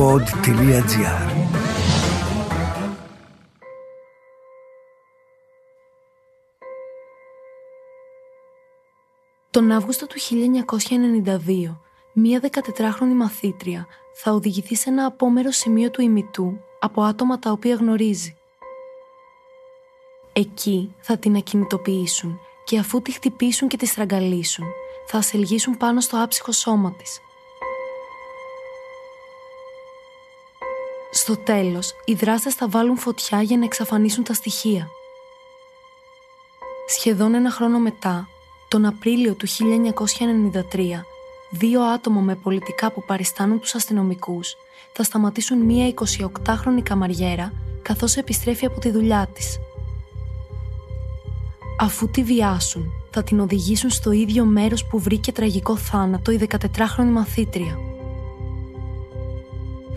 pod.gr Τον Αύγουστο του 1992, μία 14χρονη μαθήτρια θα οδηγηθεί σε ένα απόμερο σημείο του ημιτού από άτομα τα οποία γνωρίζει. Εκεί θα την ακινητοποιήσουν και αφού τη χτυπήσουν και τη στραγγαλίσουν, θα ασελγίσουν πάνω στο άψυχο σώμα της. Στο τέλος, οι δράστες θα βάλουν φωτιά για να εξαφανίσουν τα στοιχεία. Σχεδόν ένα χρόνο μετά, τον Απρίλιο του 1993, δύο άτομα με πολιτικά που παριστάνουν τους αστυνομικούς θα σταματήσουν μία 28χρονη καμαριέρα καθώς επιστρέφει από τη δουλειά της. Αφού τη βιάσουν, θα την οδηγήσουν στο ίδιο μέρος που βρήκε τραγικό θάνατο η 14χρονη μαθήτρια.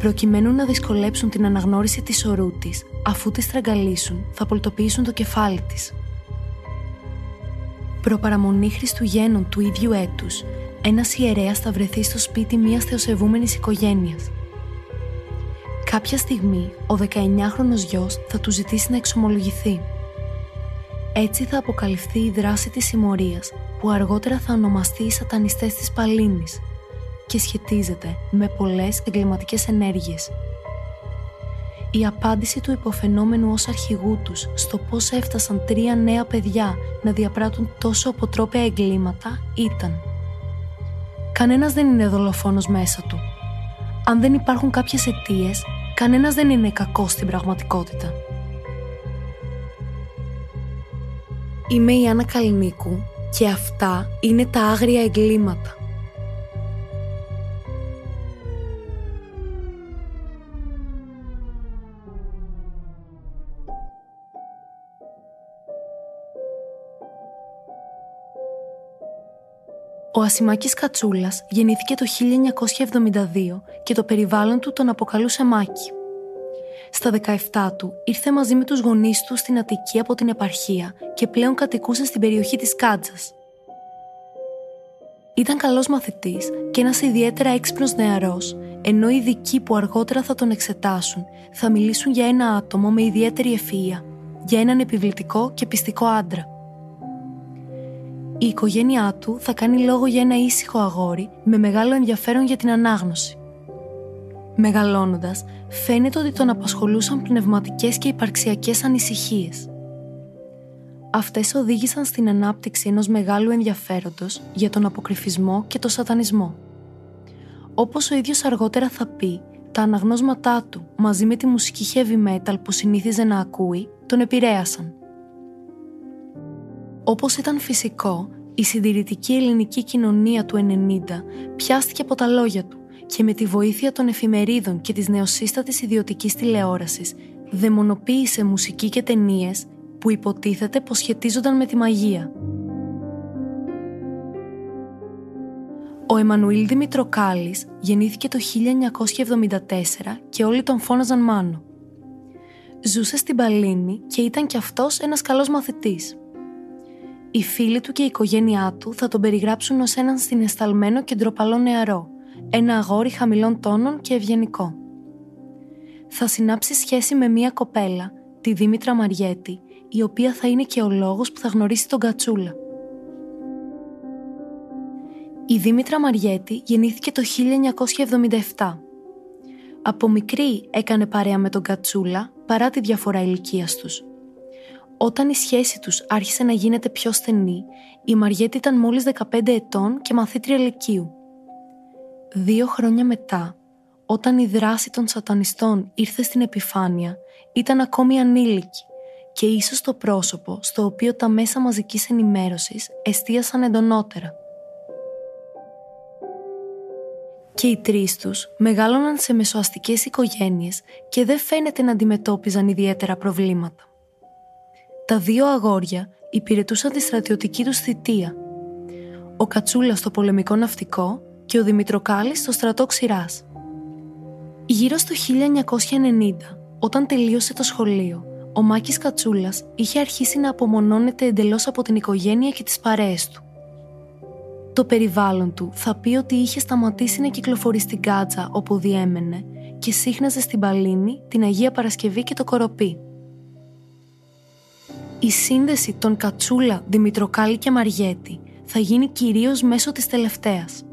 Προκειμένου να δυσκολέψουν την αναγνώριση της ορού της, αφού τη στραγγαλίσουν, θα πολτοποιήσουν το κεφάλι της. Προπαραμονή Χριστουγέννων του ίδιου έτους, ένας ιερέας θα βρεθεί στο σπίτι μιας θεοσεβούμενης οικογένειας. Κάποια στιγμή, ο 19χρονος γιος θα του ζητήσει να εξομολογηθεί. Έτσι θα αποκαλυφθεί η δράση της συμμορίας που αργότερα θα ονομαστεί οι σατανιστές της Παλίνης και σχετίζεται με πολλές εγκληματικές ενέργειες. Η απάντηση του υποφαινόμενου ως αρχηγού τους στο πώς έφτασαν τρία νέα παιδιά να διαπράττουν τόσο αποτρόπαια εγκλήματα ήταν «Κανένας δεν είναι δολοφόνος μέσα του. Αν δεν υπάρχουν κάποιες αιτίες, κανένας δεν είναι κακός στην πραγματικότητα». Είμαι η Άννα Καλινίκου και αυτά είναι τα άγρια εγκλήματα. Ο Ασημάκης Κατσούλας γεννήθηκε το 1972 και το περιβάλλον του τον αποκαλούσε Μάκη. Στα 17 του ήρθε μαζί με τους γονείς του στην Αττική από την επαρχία και πλέον κατοικούσε στην περιοχή της Κάτζας. Ήταν καλός μαθητής και ένας ιδιαίτερα έξυπνος νεαρός, ενώ οι ειδικοί που αργότερα θα τον εξετάσουν θα μιλήσουν για ένα άτομο με ιδιαίτερη ευφυΐα, για έναν επιβλητικό και πιστικό άντρα. Η οικογένειά του θα κάνει λόγο για ένα ήσυχο αγόρι με μεγάλο ενδιαφέρον για την ανάγνωση. Μεγαλώνοντας, φαίνεται ότι τον απασχολούσαν πνευματικές και υπαρξιακές ανησυχίες. Αυτές οδήγησαν στην ανάπτυξη ενός μεγάλου ενδιαφέροντος για τον αποκρυφισμό και τον σατανισμό. Όπως ο ίδιος αργότερα θα πει, τα αναγνώσματά του μαζί με τη μουσική heavy metal που συνήθιζε να ακούει, τον επηρέασαν. Όπως ήταν φυσικό, η συντηρητική ελληνική κοινωνία του 90 πιάστηκε από τα λόγια του και με τη βοήθεια των εφημερίδων και της νεοσύστατης ιδιωτικής τηλεόρασης δαιμονοποίησε μουσική και ταινίες που υποτίθεται πως σχετίζονταν με τη μαγεία. Ο Εμμανουήλ Δημητροκάλης γεννήθηκε το 1974 και όλοι τον φώναζαν Μάνο. Ζούσε στην Παλίνη και ήταν κι αυτός ένας καλός μαθητής. Οι φίλοι του και η οικογένειά του θα τον περιγράψουν ως έναν συναισθαλμένο και ντροπαλό νεαρό, ένα αγόρι χαμηλών τόνων και ευγενικό. Θα συνάψει σχέση με μία κοπέλα, τη Δήμητρα Μαριέτη, η οποία θα είναι και ο λόγος που θα γνωρίσει τον Κατσούλα. Η Δήμητρα Μαριέτη γεννήθηκε το 1977. Από μικρή έκανε παρέα με τον Κατσούλα παρά τη διαφορά ηλικίας τους. Όταν η σχέση τους άρχισε να γίνεται πιο στενή, η Μαριέτη ήταν μόλις 15 ετών και μαθήτρια λυκείου. Δύο χρόνια μετά, όταν η δράση των σατανιστών ήρθε στην επιφάνεια, ήταν ακόμη ανήλικη και ίσως το πρόσωπο στο οποίο τα μέσα μαζικής ενημέρωσης εστίασαν εντονότερα. Και οι τρεις τους μεγάλωναν σε μεσοαστικές οικογένειες και δεν φαίνεται να αντιμετώπιζαν ιδιαίτερα προβλήματα. Τα δύο αγόρια υπηρετούσαν τη στρατιωτική τους θητεία. Ο Κατσούλας στο πολεμικό ναυτικό και ο Δημητροκάλης στο στρατό ξηράς. Γύρω στο 1990, όταν τελείωσε το σχολείο, ο Μάκης Κατσούλας είχε αρχίσει να απομονώνεται εντελώς από την οικογένεια και τις παρέες του. Το περιβάλλον του θα πει ότι είχε σταματήσει να κυκλοφορεί στην κάτσα όπου διέμενε και σύχναζε στην Παλίνη, την Αγία Παρασκευή και το Κοροπή. Η σύνδεση των Κατσούλα, Δημητροκάλη και Μαριέτη θα γίνει κυρίως μέσω της τελευταίας.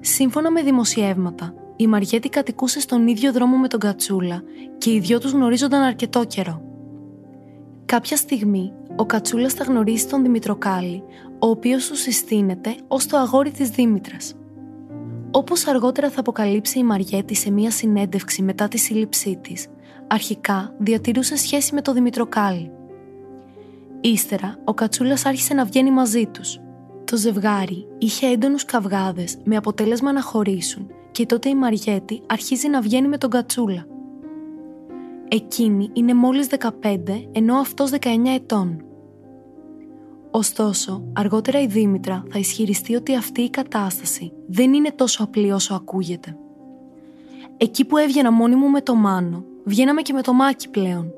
Σύμφωνα με δημοσιεύματα, η Μαριέτη κατοικούσε στον ίδιο δρόμο με τον Κατσούλα και οι δυο τους γνωρίζονταν αρκετό καιρό. Κάποια στιγμή, ο Κατσούλας θα γνωρίσει τον Δημητροκάλη, ο οποίος του συστήνεται ως το αγόρι της Δήμητρας. Όπως αργότερα θα αποκαλύψει η Μαριέτη σε μία συνέντευξη μετά τη σύλληψή της, αρχικά διατηρούσε σχέση με τον Δημητροκάλη. Ύστερα, ο Κατσούλας άρχισε να βγαίνει μαζί τους. Το ζευγάρι είχε έντονους καυγάδες με αποτέλεσμα να χωρίσουν και τότε η Μαριέτη αρχίζει να βγαίνει με τον Κατσούλα. Εκείνη είναι μόλις 15 ενώ αυτός 19 ετών. Ωστόσο, αργότερα η Δήμητρα θα ισχυριστεί ότι αυτή η κατάσταση δεν είναι τόσο απλή όσο ακούγεται. Εκεί που έβγαινα μόνη μου με το Μάνο, βγαίναμε και με το Μάκη πλέον.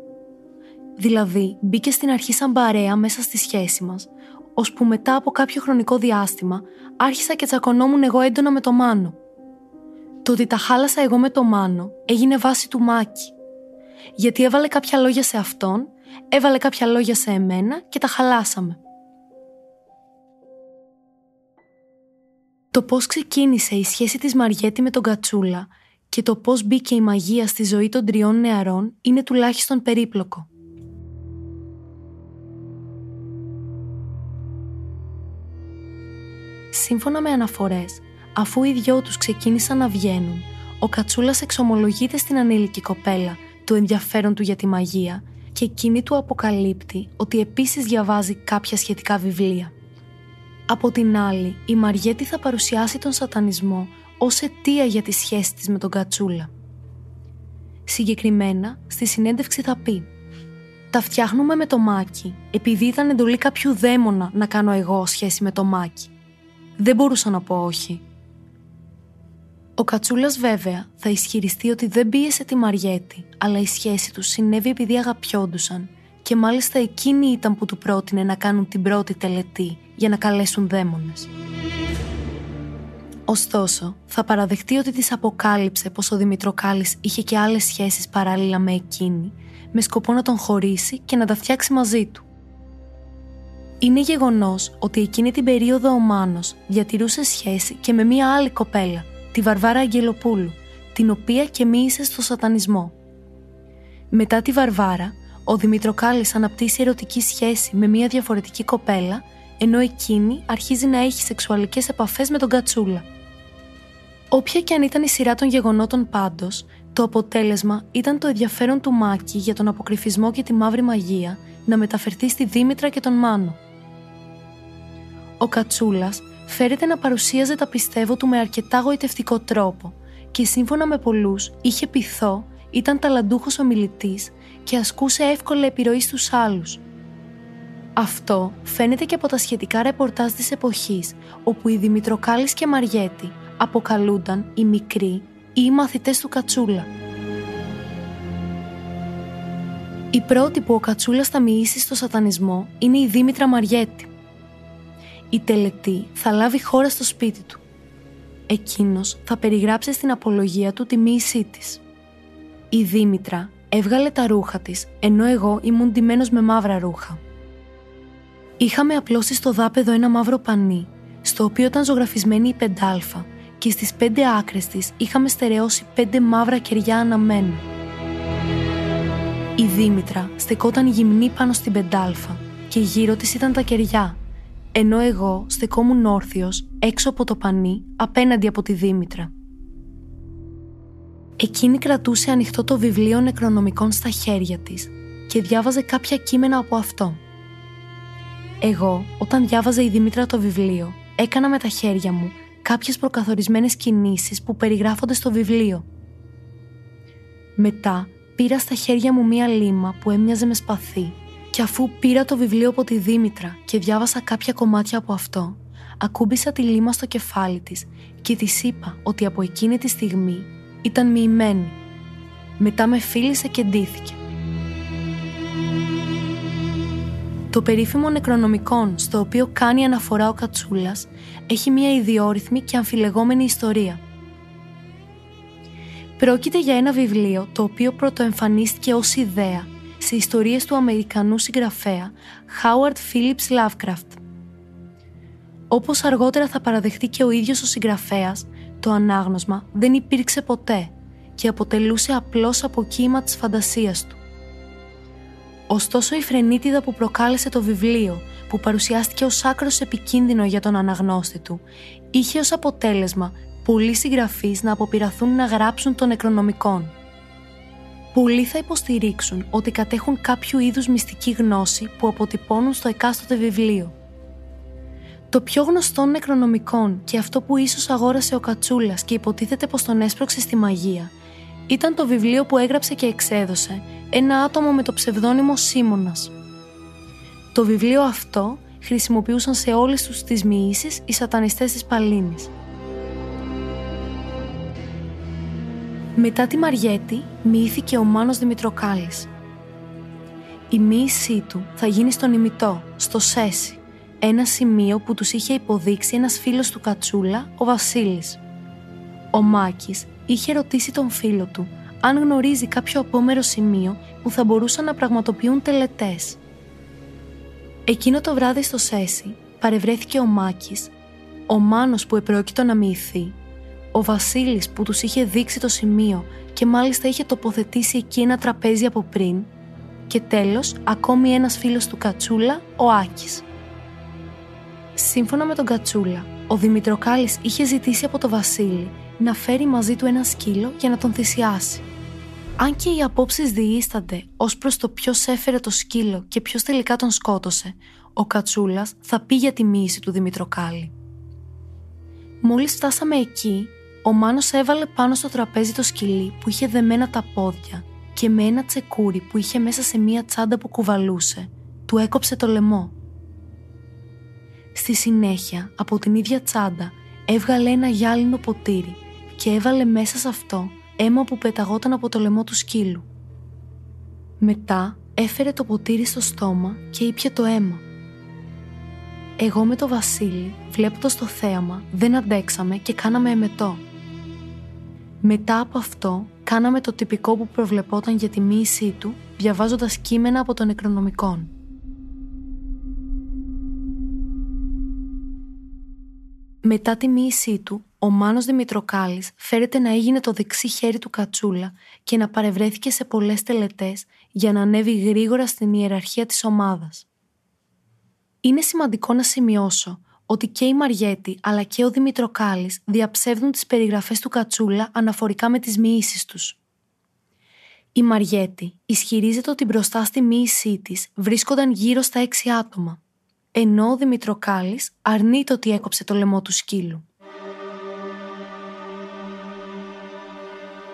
Δηλαδή, μπήκε στην αρχή σαν παρέα μέσα στη σχέση μας, ώσπου μετά από κάποιο χρονικό διάστημα άρχισα και τσακωνόμουν εγώ έντονα με το Μάνο. Το ότι τα χάλασα εγώ με το Μάνο έγινε βάση του Μάκη. Γιατί έβαλε κάποια λόγια σε αυτόν, έβαλε κάποια λόγια σε εμένα και τα χαλάσαμε. Το πώς ξεκίνησε η σχέση της Μαριέτη με τον Κατσούλα και το πώς μπήκε η μαγεία στη ζωή των τριών νεαρών είναι τουλάχιστον περίπλοκο. Σύμφωνα με αναφορές, αφού οι δυο τους ξεκίνησαν να βγαίνουν, ο Κατσούλας εξομολογείται στην ανήλικη κοπέλα το ενδιαφέρον του για τη μαγεία και εκείνη του αποκαλύπτει ότι επίσης διαβάζει κάποια σχετικά βιβλία. Από την άλλη, η Μαριέτη θα παρουσιάσει τον σατανισμό ως αιτία για τη σχέση της με τον Κατσούλα. Συγκεκριμένα, στη συνέντευξη θα πει «Τα φτιάχνουμε με το Μάκη, επειδή ήταν εντολή κάποιου δαίμονα να κάνω εγώ σχέση με το Μάκη. Δεν μπορούσα να πω όχι. Ο Κατσούλας βέβαια θα ισχυριστεί ότι δεν πίεσε τη Μαριέτη, αλλά η σχέση τους συνέβη επειδή αγαπιόντουσαν και μάλιστα εκείνη ήταν που του πρότεινε να κάνουν την πρώτη τελετή για να καλέσουν δαίμονες. Ωστόσο, θα παραδεχτεί ότι της αποκάλυψε πως ο Δημητροκάλης είχε και άλλες σχέσεις παράλληλα με εκείνη, με σκοπό να τον χωρίσει και να τα φτιάξει μαζί του. Είναι γεγονός ότι εκείνη την περίοδο ο Μάνος διατηρούσε σχέση και με μία άλλη κοπέλα, τη Βαρβάρα Αγγελοπούλου, την οποία και μίλησε στο σατανισμό. Μετά τη Βαρβάρα, ο Δημητροκάλης αναπτύσσει ερωτική σχέση με μία διαφορετική κοπέλα, ενώ εκείνη αρχίζει να έχει σεξουαλικές επαφές με τον Κατσούλα. Όποια και αν ήταν η σειρά των γεγονότων πάντως, το αποτέλεσμα ήταν το ενδιαφέρον του Μάκη για τον αποκρυφισμό και τη μαύρη μαγεία να μεταφερθεί στη Δήμητρα και τον Μάνο. Ο Κατσούλας φέρεται να παρουσίαζε τα πιστεύω του με αρκετά γοητευτικό τρόπο και σύμφωνα με πολλούς είχε πειθό, ήταν ταλαντούχος ομιλητής και ασκούσε εύκολα επιρροή στους άλλους. Αυτό φαίνεται και από τα σχετικά ρεπορτάζ της εποχής όπου οι Δημητροκάλης και Μαριέτη αποκαλούνταν οι μικροί ή οι μαθητές του Κατσούλα. Η πρώτη που ο Κατσούλας θα μοιήσει στο σατανισμό είναι η Δήμητρα Μαριέτη. Η τελετή θα λάβει χώρα στο σπίτι του. Εκείνος θα περιγράψει στην απολογία του τη μοίησή της. Η Δήμητρα έβγαλε τα ρούχα της, ενώ εγώ ήμουν ντυμένος με μαύρα ρούχα. Είχαμε απλώσει στο δάπεδο ένα μαύρο πανί, στο οποίο ήταν ζωγραφισμένη η πεντάλφα και στις πέντε άκρες της είχαμε στερεώσει πέντε μαύρα κεριά αναμένα. Η Δήμητρα στεκόταν γυμνή πάνω στην πεντάλφα και γύρω της ήταν τα κεριά ενώ εγώ στεκόμουν όρθιος έξω από το πανί απέναντι από τη Δήμητρα. Εκείνη κρατούσε ανοιχτό το βιβλίο νεκρονομικών στα χέρια της και διάβαζε κάποια κείμενα από αυτό. Εγώ, όταν διάβαζε η Δήμητρα το βιβλίο, έκανα με τα χέρια μου κάποιες προκαθορισμένες κινήσεις που περιγράφονται στο βιβλίο. Μετά πήρα στα χέρια μου μία λίμα που έμοιαζε με σπαθί και αφού πήρα το βιβλίο από τη Δήμητρα και διάβασα κάποια κομμάτια από αυτό, ακούμπησα τη λίμα στο κεφάλι της και της είπα ότι από εκείνη τη στιγμή ήταν μοιημένη. Μετά με φίλησε και ντύθηκε. Το περίφημο νεκρονομικόν στο οποίο κάνει αναφορά ο Κατσούλας έχει μια ιδιόρυθμη και αμφιλεγόμενη ιστορία. Πρόκειται για ένα βιβλίο το οποίο πρωτοεμφανίστηκε ως ιδέα σε ιστορίες του Αμερικανού συγγραφέα Howard Phillips Lovecraft. Όπως αργότερα θα παραδεχτεί και ο ίδιος ο συγγραφέας, το ανάγνωσμα δεν υπήρξε ποτέ και αποτελούσε απλώς αποκύημα της φαντασίας του. Ωστόσο η φρενίτιδα που προκάλεσε το βιβλίο, που παρουσιάστηκε ως άκρος επικίνδυνο για τον αναγνώστη του, είχε ως αποτέλεσμα πολλοί συγγραφείς να αποπειραθούν να γράψουν των νεκρονομικών. Πολλοί θα υποστηρίξουν ότι κατέχουν κάποιο είδους μυστική γνώση που αποτυπώνουν στο εκάστοτε βιβλίο. Το πιο γνωστό νεκρονομικών και αυτό που ίσως αγόρασε ο Κατσούλας και υποτίθεται πως τον έσπρωξε στη μαγεία ήταν το βιβλίο που έγραψε και εξέδωσε ένα άτομο με το ψευδόνυμο Σίμωνας. Το βιβλίο αυτό χρησιμοποιούσαν σε όλες τους τις μοιήσεις οι σατανιστές της Παλίνης. Μετά τη Μαριέτη μοιήθηκε ο Μάνος Δημητροκάλης. Η μοίησή του θα γίνει στον ημιτό, στο Σέσι, ένα σημείο που τους είχε υποδείξει ένας φίλος του Κατσούλα, ο Βασίλης. Ο Μάκης είχε ρωτήσει τον φίλο του αν γνωρίζει κάποιο απόμερο σημείο που θα μπορούσαν να πραγματοποιούν τελετές. Εκείνο το βράδυ στο Σέσι παρευρέθηκε ο Μάκης, ο Μάνος που επρόκειτο να μοιηθεί, ο Βασίλης που τους είχε δείξει το σημείο και μάλιστα είχε τοποθετήσει εκεί ένα τραπέζι από πριν και τέλος ακόμη ένας φίλος του Κατσούλα, ο Άκης. Σύμφωνα με τον Κατσούλα, ο Δημητροκάλης είχε ζητήσει από τον Βασίλη να φέρει μαζί του ένα σκύλο για να τον θυσιάσει. Αν και οι απόψεις διήστανται ως προς το ποιος έφερε το σκύλο και ποιος τελικά τον σκότωσε, ο Κατσούλας θα πει για τη μίση του Δημητροκάλη. Μόλις φτάσαμε εκεί, ο Μάνος έβαλε πάνω στο τραπέζι το σκυλί που είχε δεμένα τα πόδια και με ένα τσεκούρι που είχε μέσα σε μία τσάντα που κουβαλούσε, του έκοψε το λαιμό. Στη συνέχεια, από την ίδια τσάντα, έβγαλε ένα γυάλινο ποτήρι και έβαλε μέσα σε αυτό αίμα που πεταγόταν από το λαιμό του σκύλου. Μετά έφερε το ποτήρι στο στόμα και ήπια το αίμα. Εγώ με το Βασίλη, βλέποντας το θέαμα, δεν αντέξαμε και κάναμε εμετό. Μετά από αυτό, κάναμε το τυπικό που προβλεπόταν για τη μοίησή του, διαβάζοντας κείμενα από τον νεκρονομικών. Μετά τη μοίησή του, ο Μάνος Δημητροκάλης φέρεται να έγινε το δεξί χέρι του Κατσούλα και να παρευρέθηκε σε πολλές τελετές για να ανέβει γρήγορα στην ιεραρχία της ομάδας. Είναι σημαντικό να σημειώσω ότι και η Μαριέτη αλλά και ο Δημητροκάλης διαψεύδουν τις περιγραφές του Κατσούλα αναφορικά με τις μοιήσεις τους. Η Μαριέτη ισχυρίζεται ότι μπροστά στη μοίησή της βρίσκονταν γύρω στα έξι άτομα, ενώ ο Δημητροκάλης αρνείται ότι έκοψε το λαιμό του σκύλου.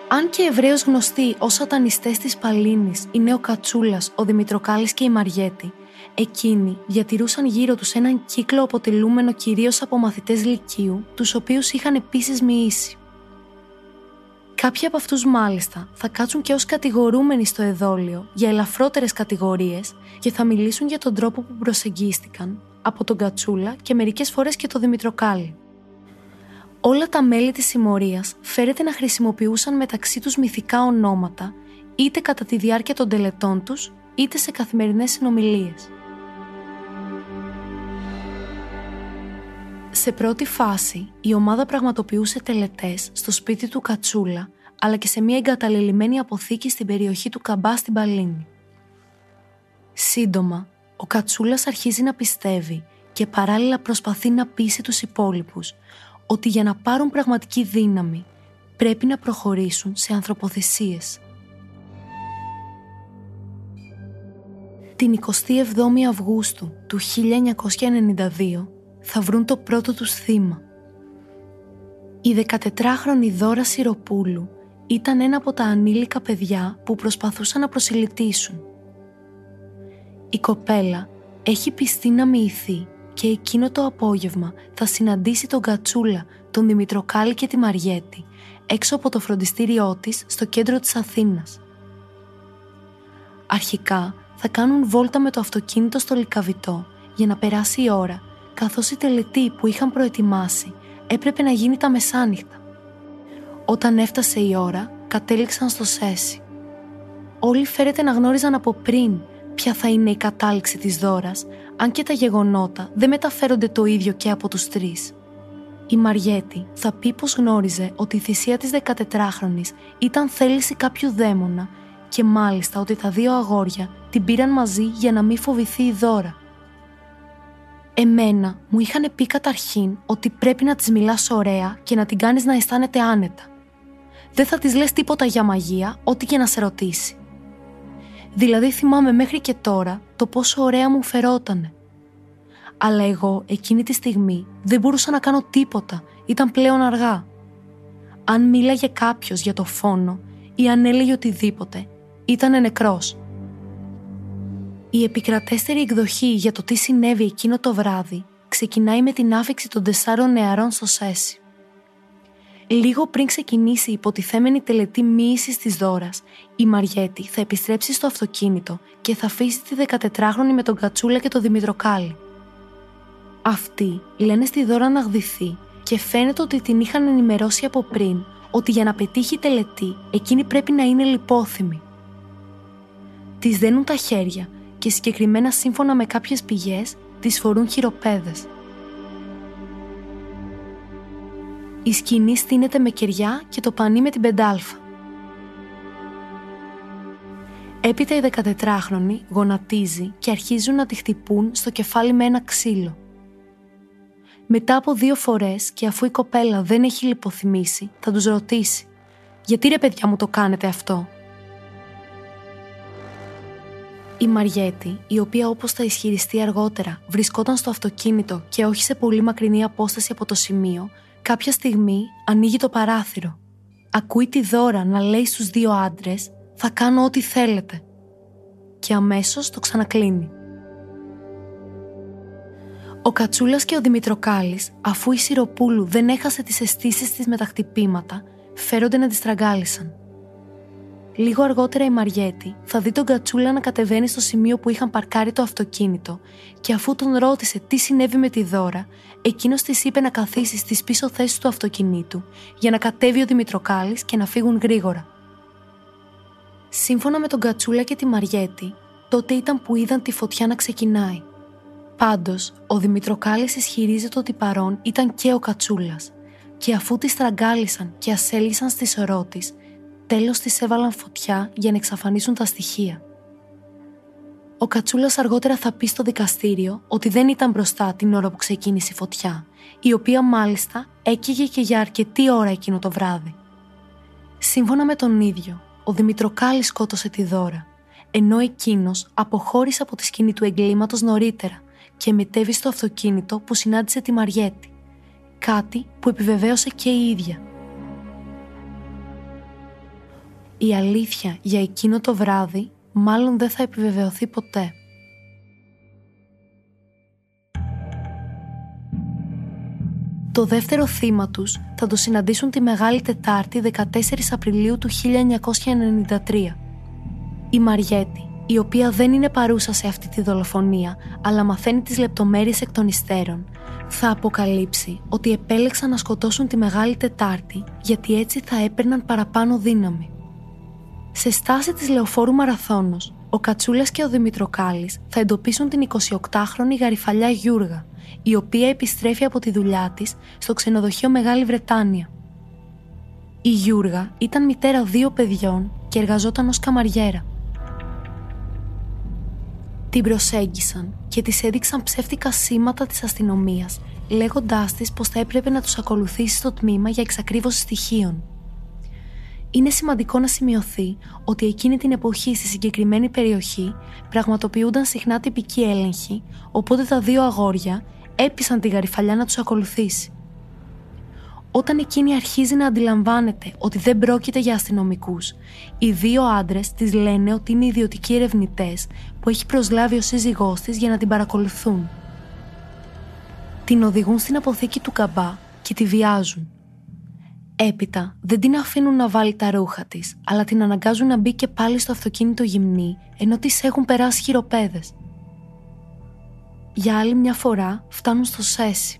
Αν και ευρέως γνωστοί ως σατανιστές της Παλίνης είναι ο Κατσούλας, ο Δημητροκάλης και η Μαριέτη, εκείνοι διατηρούσαν γύρω τους έναν κύκλο αποτελούμενο κυρίως από μαθητές Λυκείου, τους οποίους είχαν επίσης μοιήσει. Κάποιοι από αυτούς μάλιστα θα κάτσουν και ως κατηγορούμενοι στο εδόλιο για ελαφρότερες κατηγορίες και θα μιλήσουν για τον τρόπο που προσεγγίστηκαν από τον Κατσούλα και μερικές φορές και τον Δημητροκάλη όλα τα μέλη της συμμορίας φέρεται να χρησιμοποιούσαν μεταξύ τους μυθικά ονόματα είτε κατά τη διάρκεια των τελετών τους είτε σε καθημερινές συνομιλίες. Σε πρώτη φάση, η ομάδα πραγματοποιούσε τελετές στο σπίτι του Κατσούλα αλλά και σε μια εγκαταλελειμμένη αποθήκη στην περιοχή του Καμπά στην Παλίνη. Σύντομα, ο Κατσούλας αρχίζει να πιστεύει και παράλληλα προσπαθεί να πείσει τους υπόλοιπους ότι για να πάρουν πραγματική δύναμη πρέπει να προχωρήσουν σε ανθρωποθεσίες. Την 27η Αυγούστου του 1992 θα βρουν το πρώτο τους θύμα. Η 14χρονη Δώρα Σιροπούλου ήταν ένα από τα ανήλικα παιδιά που προσπαθούσαν να προσελητήσουν. Η κοπέλα έχει πιστεί να μοιηθεί και εκείνο το απόγευμα θα συναντήσει τον Κατσούλα, τον Δημητροκάλη και τη Μαριέτη έξω από το φροντιστήριό της στο κέντρο της Αθήνας. Αρχικά θα κάνουν βόλτα με το αυτοκίνητο στο Λικαβιτό για να περάσει η ώρα καθώς η τελετή που είχαν προετοιμάσει έπρεπε να γίνει τα μεσάνυχτα. Όταν έφτασε η ώρα, κατέληξαν στο Σέσι. Όλοι φέρεται να γνώριζαν από πριν ποια θα είναι η κατάληξη της δώρας, αν και τα γεγονότα δεν μεταφέρονται το ίδιο και από τους τρεις. Η Μαριέτη θα πει πως γνώριζε ότι η θυσία της 14χρονης ήταν θέληση κάποιου δαίμονα και μάλιστα ότι τα δύο αγόρια την πήραν μαζί για να μην φοβηθεί η δώρα. Εμένα μου είχαν πει καταρχήν ότι πρέπει να της μιλάς ωραία και να την κάνεις να αισθάνεται άνετα. Δεν θα της λες τίποτα για μαγεία, ό,τι και να σε ρωτήσει. Δηλαδή θυμάμαι μέχρι και τώρα το πόσο ωραία μου φερότανε. Αλλά εγώ εκείνη τη στιγμή δεν μπορούσα να κάνω τίποτα, ήταν πλέον αργά. Αν μίλαγε κάποιος για το φόνο ή αν έλεγε οτιδήποτε, ήταν νεκρός. Η επικρατέστερη εκδοχή για το τι συνέβη εκείνο το βράδυ ξεκινάει με την άφηξη των τεσσάρων νεαρών στο Σέσι. Λίγο πριν ξεκινήσει η υποτιθέμενη τελετή μοίησης της δώρας, η Μαριέτη θα επιστρέψει στο αυτοκίνητο και θα αφήσει τη 14χρονη με τον Κατσούλα και τον Δημητροκάλη. Αυτοί λένε στη δώρα να γδυθεί και φαίνεται ότι την είχαν ενημερώσει από πριν ότι για να πετύχει η τελετή εκείνη πρέπει να είναι λιπόθυμη. Τη δένουν τα χέρια και συγκεκριμένα σύμφωνα με κάποιες πηγές τις φορούν χειροπέδες. Η σκηνή στείνεται με κεριά και το πανί με την πεντάλφα. Έπειτα η 14χρονη γονατίζει και αρχίζουν να τη χτυπούν στο κεφάλι με ένα ξύλο. Μετά από δύο φορές και αφού η κοπέλα δεν έχει λιποθυμήσει, θα τους ρωτήσει «Γιατί ρε παιδιά μου το κάνετε αυτό» Η Μαριέτη, η οποία όπως θα ισχυριστεί αργότερα βρισκόταν στο αυτοκίνητο και όχι σε πολύ μακρινή απόσταση από το σημείο, κάποια στιγμή ανοίγει το παράθυρο. Ακούει τη δώρα να λέει στους δύο άντρες «Θα κάνω ό,τι θέλετε» και αμέσως το ξανακλίνει. Ο Κατσούλας και ο Δημητροκάλης, αφού η Σιροπούλου δεν έχασε τις αισθήσεις της με τα χτυπήματα, φέρονται να τη στραγγάλισαν. Λίγο αργότερα η Μαριέτη θα δει τον Κατσούλα να κατεβαίνει στο σημείο που είχαν παρκάρει το αυτοκίνητο και αφού τον ρώτησε τι συνέβη με τη δώρα, εκείνος της είπε να καθίσει στις πίσω θέσεις του αυτοκινήτου για να κατέβει ο Δημητροκάλης και να φύγουν γρήγορα. Σύμφωνα με τον Κατσούλα και τη Μαριέτη, τότε ήταν που είδαν τη φωτιά να ξεκινάει. Πάντως, ο Δημητροκάλης ισχυρίζεται ότι παρόν ήταν και ο Κατσούλας, και αφού τη στραγγάλισαν και ασέλισαν στη σωρό τη, τέλος της έβαλαν φωτιά για να εξαφανίσουν τα στοιχεία. Ο Κατσούλας αργότερα θα πει στο δικαστήριο ότι δεν ήταν μπροστά την ώρα που ξεκίνησε η φωτιά, η οποία μάλιστα έκυγε και για αρκετή ώρα εκείνο το βράδυ. Σύμφωνα με τον ίδιο, ο Δημητροκάλης σκότωσε τη δώρα, ενώ εκείνος αποχώρησε από τη σκηνή του εγκλήματος νωρίτερα και μετέβη στο αυτοκίνητο που συνάντησε τη Μαριέτη, κάτι που επιβεβαίωσε και η ίδια. Η αλήθεια για εκείνο το βράδυ μάλλον δεν θα επιβεβαιωθεί ποτέ. Το δεύτερο θύμα τους θα το συναντήσουν τη Μεγάλη Τετάρτη 14 Απριλίου του 1993. Η Μαριέτη, η οποία δεν είναι παρούσα σε αυτή τη δολοφονία, αλλά μαθαίνει τις λεπτομέρειες εκ των υστέρων, θα αποκαλύψει ότι επέλεξαν να σκοτώσουν τη Μεγάλη Τετάρτη γιατί έτσι θα έπαιρναν παραπάνω δύναμη. Σε στάση της λεωφόρου Μαραθώνος, ο Κατσούλας και ο Δημητροκάλης θα εντοπίσουν την 28χρονη γαριφαλιά Γιούργα, η οποία επιστρέφει από τη δουλειά της στο ξενοδοχείο Μεγάλη Βρετάνια. Η Γιούργα ήταν μητέρα δύο παιδιών και εργαζόταν ως καμαριέρα. Την προσέγγισαν και της έδειξαν ψεύτικα σήματα της αστυνομίας, λέγοντάς της πως θα έπρεπε να τους ακολουθήσει στο τμήμα για εξακρίβωση στοιχείων είναι σημαντικό να σημειωθεί ότι εκείνη την εποχή στη συγκεκριμένη περιοχή πραγματοποιούνταν συχνά τυπικοί έλεγχοι, οπότε τα δύο αγόρια έπεισαν τη γαριφαλιά να τους ακολουθήσει. Όταν εκείνη αρχίζει να αντιλαμβάνεται ότι δεν πρόκειται για αστυνομικούς, οι δύο άντρες της λένε ότι είναι ιδιωτικοί ερευνητές που έχει προσλάβει ο σύζυγός της για να την παρακολουθούν. Την οδηγούν στην αποθήκη του καμπά και τη βιάζουν. Έπειτα δεν την αφήνουν να βάλει τα ρούχα της, αλλά την αναγκάζουν να μπει και πάλι στο αυτοκίνητο γυμνή, ενώ της έχουν περάσει χειροπέδες. Για άλλη μια φορά φτάνουν στο Σέσι.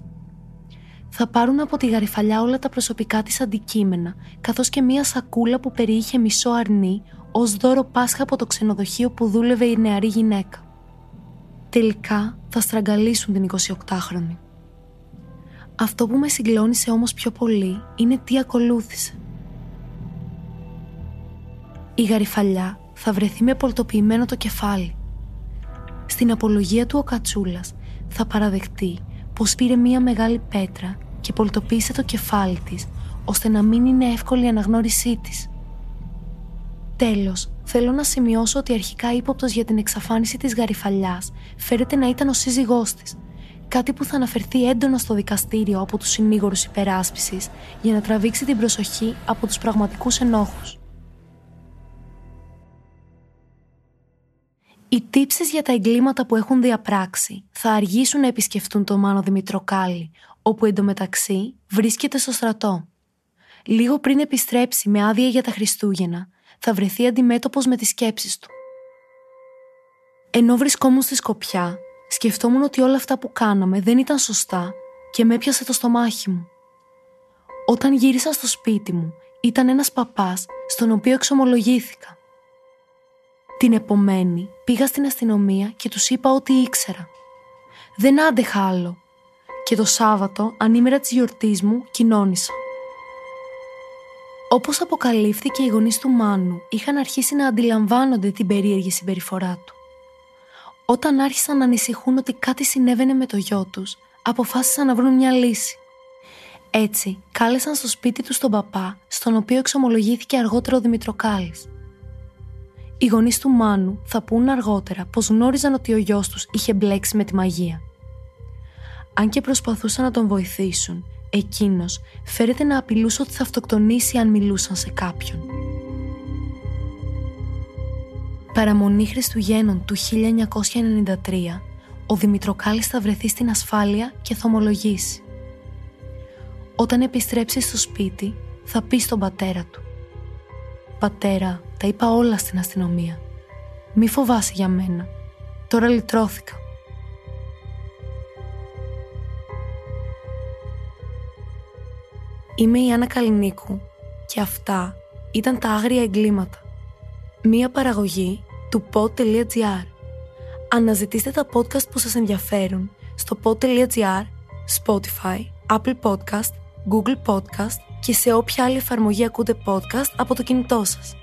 θα πάρουν από τη γαριφαλιά όλα τα προσωπικά της αντικείμενα, καθώς και μία σακούλα που περιείχε μισό αρνί ως δώρο Πάσχα από το ξενοδοχείο που δούλευε η νεαρή γυναίκα. Τελικά θα στραγγαλίσουν την 28χρονη. Αυτό που με συγκλώνησε όμως πιο πολύ είναι τι ακολούθησε. Η γαριφαλιά θα βρεθεί με πολτοποιημένο το κεφάλι. Στην απολογία του ο Κατσούλας θα παραδεχτεί πως πήρε μία μεγάλη πέτρα και πολτοποίησε το κεφάλι της ώστε να μην είναι εύκολη η αναγνώρισή της. Τέλος, θέλω να σημειώσω ότι αρχικά ύποπτος για την εξαφάνιση της γαριφαλιάς φέρεται να ήταν ο σύζυγός της, κάτι που θα αναφερθεί έντονα στο δικαστήριο από τους συνήγορους υπεράσπισης για να τραβήξει την προσοχή από τους πραγματικούς ενόχους. Οι τύψεις για τα εγκλήματα που έχουν διαπράξει θα αργήσουν να επισκεφτούν τον Μάνο Δημητροκάλη, όπου εντωμεταξύ βρίσκεται στο στρατό. Λίγο πριν επιστρέψει με άδεια για τα Χριστούγεννα, θα βρεθεί αντιμέτωπος με τις σκέψεις του. Ενώ βρισκόμουν στη Σκοπιά, σκεφτόμουν ότι όλα αυτά που κάναμε δεν ήταν σωστά και με έπιασε το στομάχι μου. Όταν γύρισα στο σπίτι μου, ήταν ένας παπάς στον οποίο εξομολογήθηκα. Την επομένη πήγα στην αστυνομία και τους είπα ό,τι ήξερα. Δεν άντεχα άλλο και το Σάββατο, ανήμερα της γιορτής μου, κοινώνησα. Όπως αποκαλύφθηκε οι γονείς του Μάνου είχαν αρχίσει να αντιλαμβάνονται την περίεργη συμπεριφορά του. Όταν άρχισαν να ανησυχούν ότι κάτι συνέβαινε με το γιο τους, αποφάσισαν να βρουν μια λύση. Έτσι, κάλεσαν στο σπίτι τους τον παπά, στον οποίο εξομολογήθηκε αργότερο ο Δημητροκάλης. Οι γονείς του Μάνου θα πούν αργότερα πως γνώριζαν ότι ο γιος τους είχε μπλέξει με τη μαγεία. Αν και προσπαθούσαν να τον βοηθήσουν, εκείνος φέρεται να απειλούσε ότι θα αυτοκτονήσει αν μιλούσαν σε κάποιον. Παραμονή Χριστουγέννων του 1993, ο Δημητροκάλης θα βρεθεί στην ασφάλεια και θα ομολογήσει. Όταν επιστρέψει στο σπίτι, θα πει στον πατέρα του «Πατέρα, τα είπα όλα στην αστυνομία. Μη φοβάσαι για μένα. Τώρα λυτρώθηκα». Είμαι η Άννα Καλινίκου και αυτά ήταν τα άγρια εγκλήματα. Μία παραγωγή του pod.gr. Αναζητήστε τα podcast που σας ενδιαφέρουν στο pod.gr, Spotify, Apple Podcast, Google Podcast και σε όποια άλλη εφαρμογή ακούτε podcast από το κινητό σας.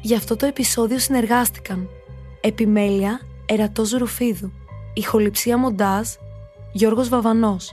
Για αυτό το επεισόδιο συνεργάστηκαν Επιμέλεια Ερατός Ρουφίδου Ηχοληψία Μοντάζ Γιώργος Βαβανός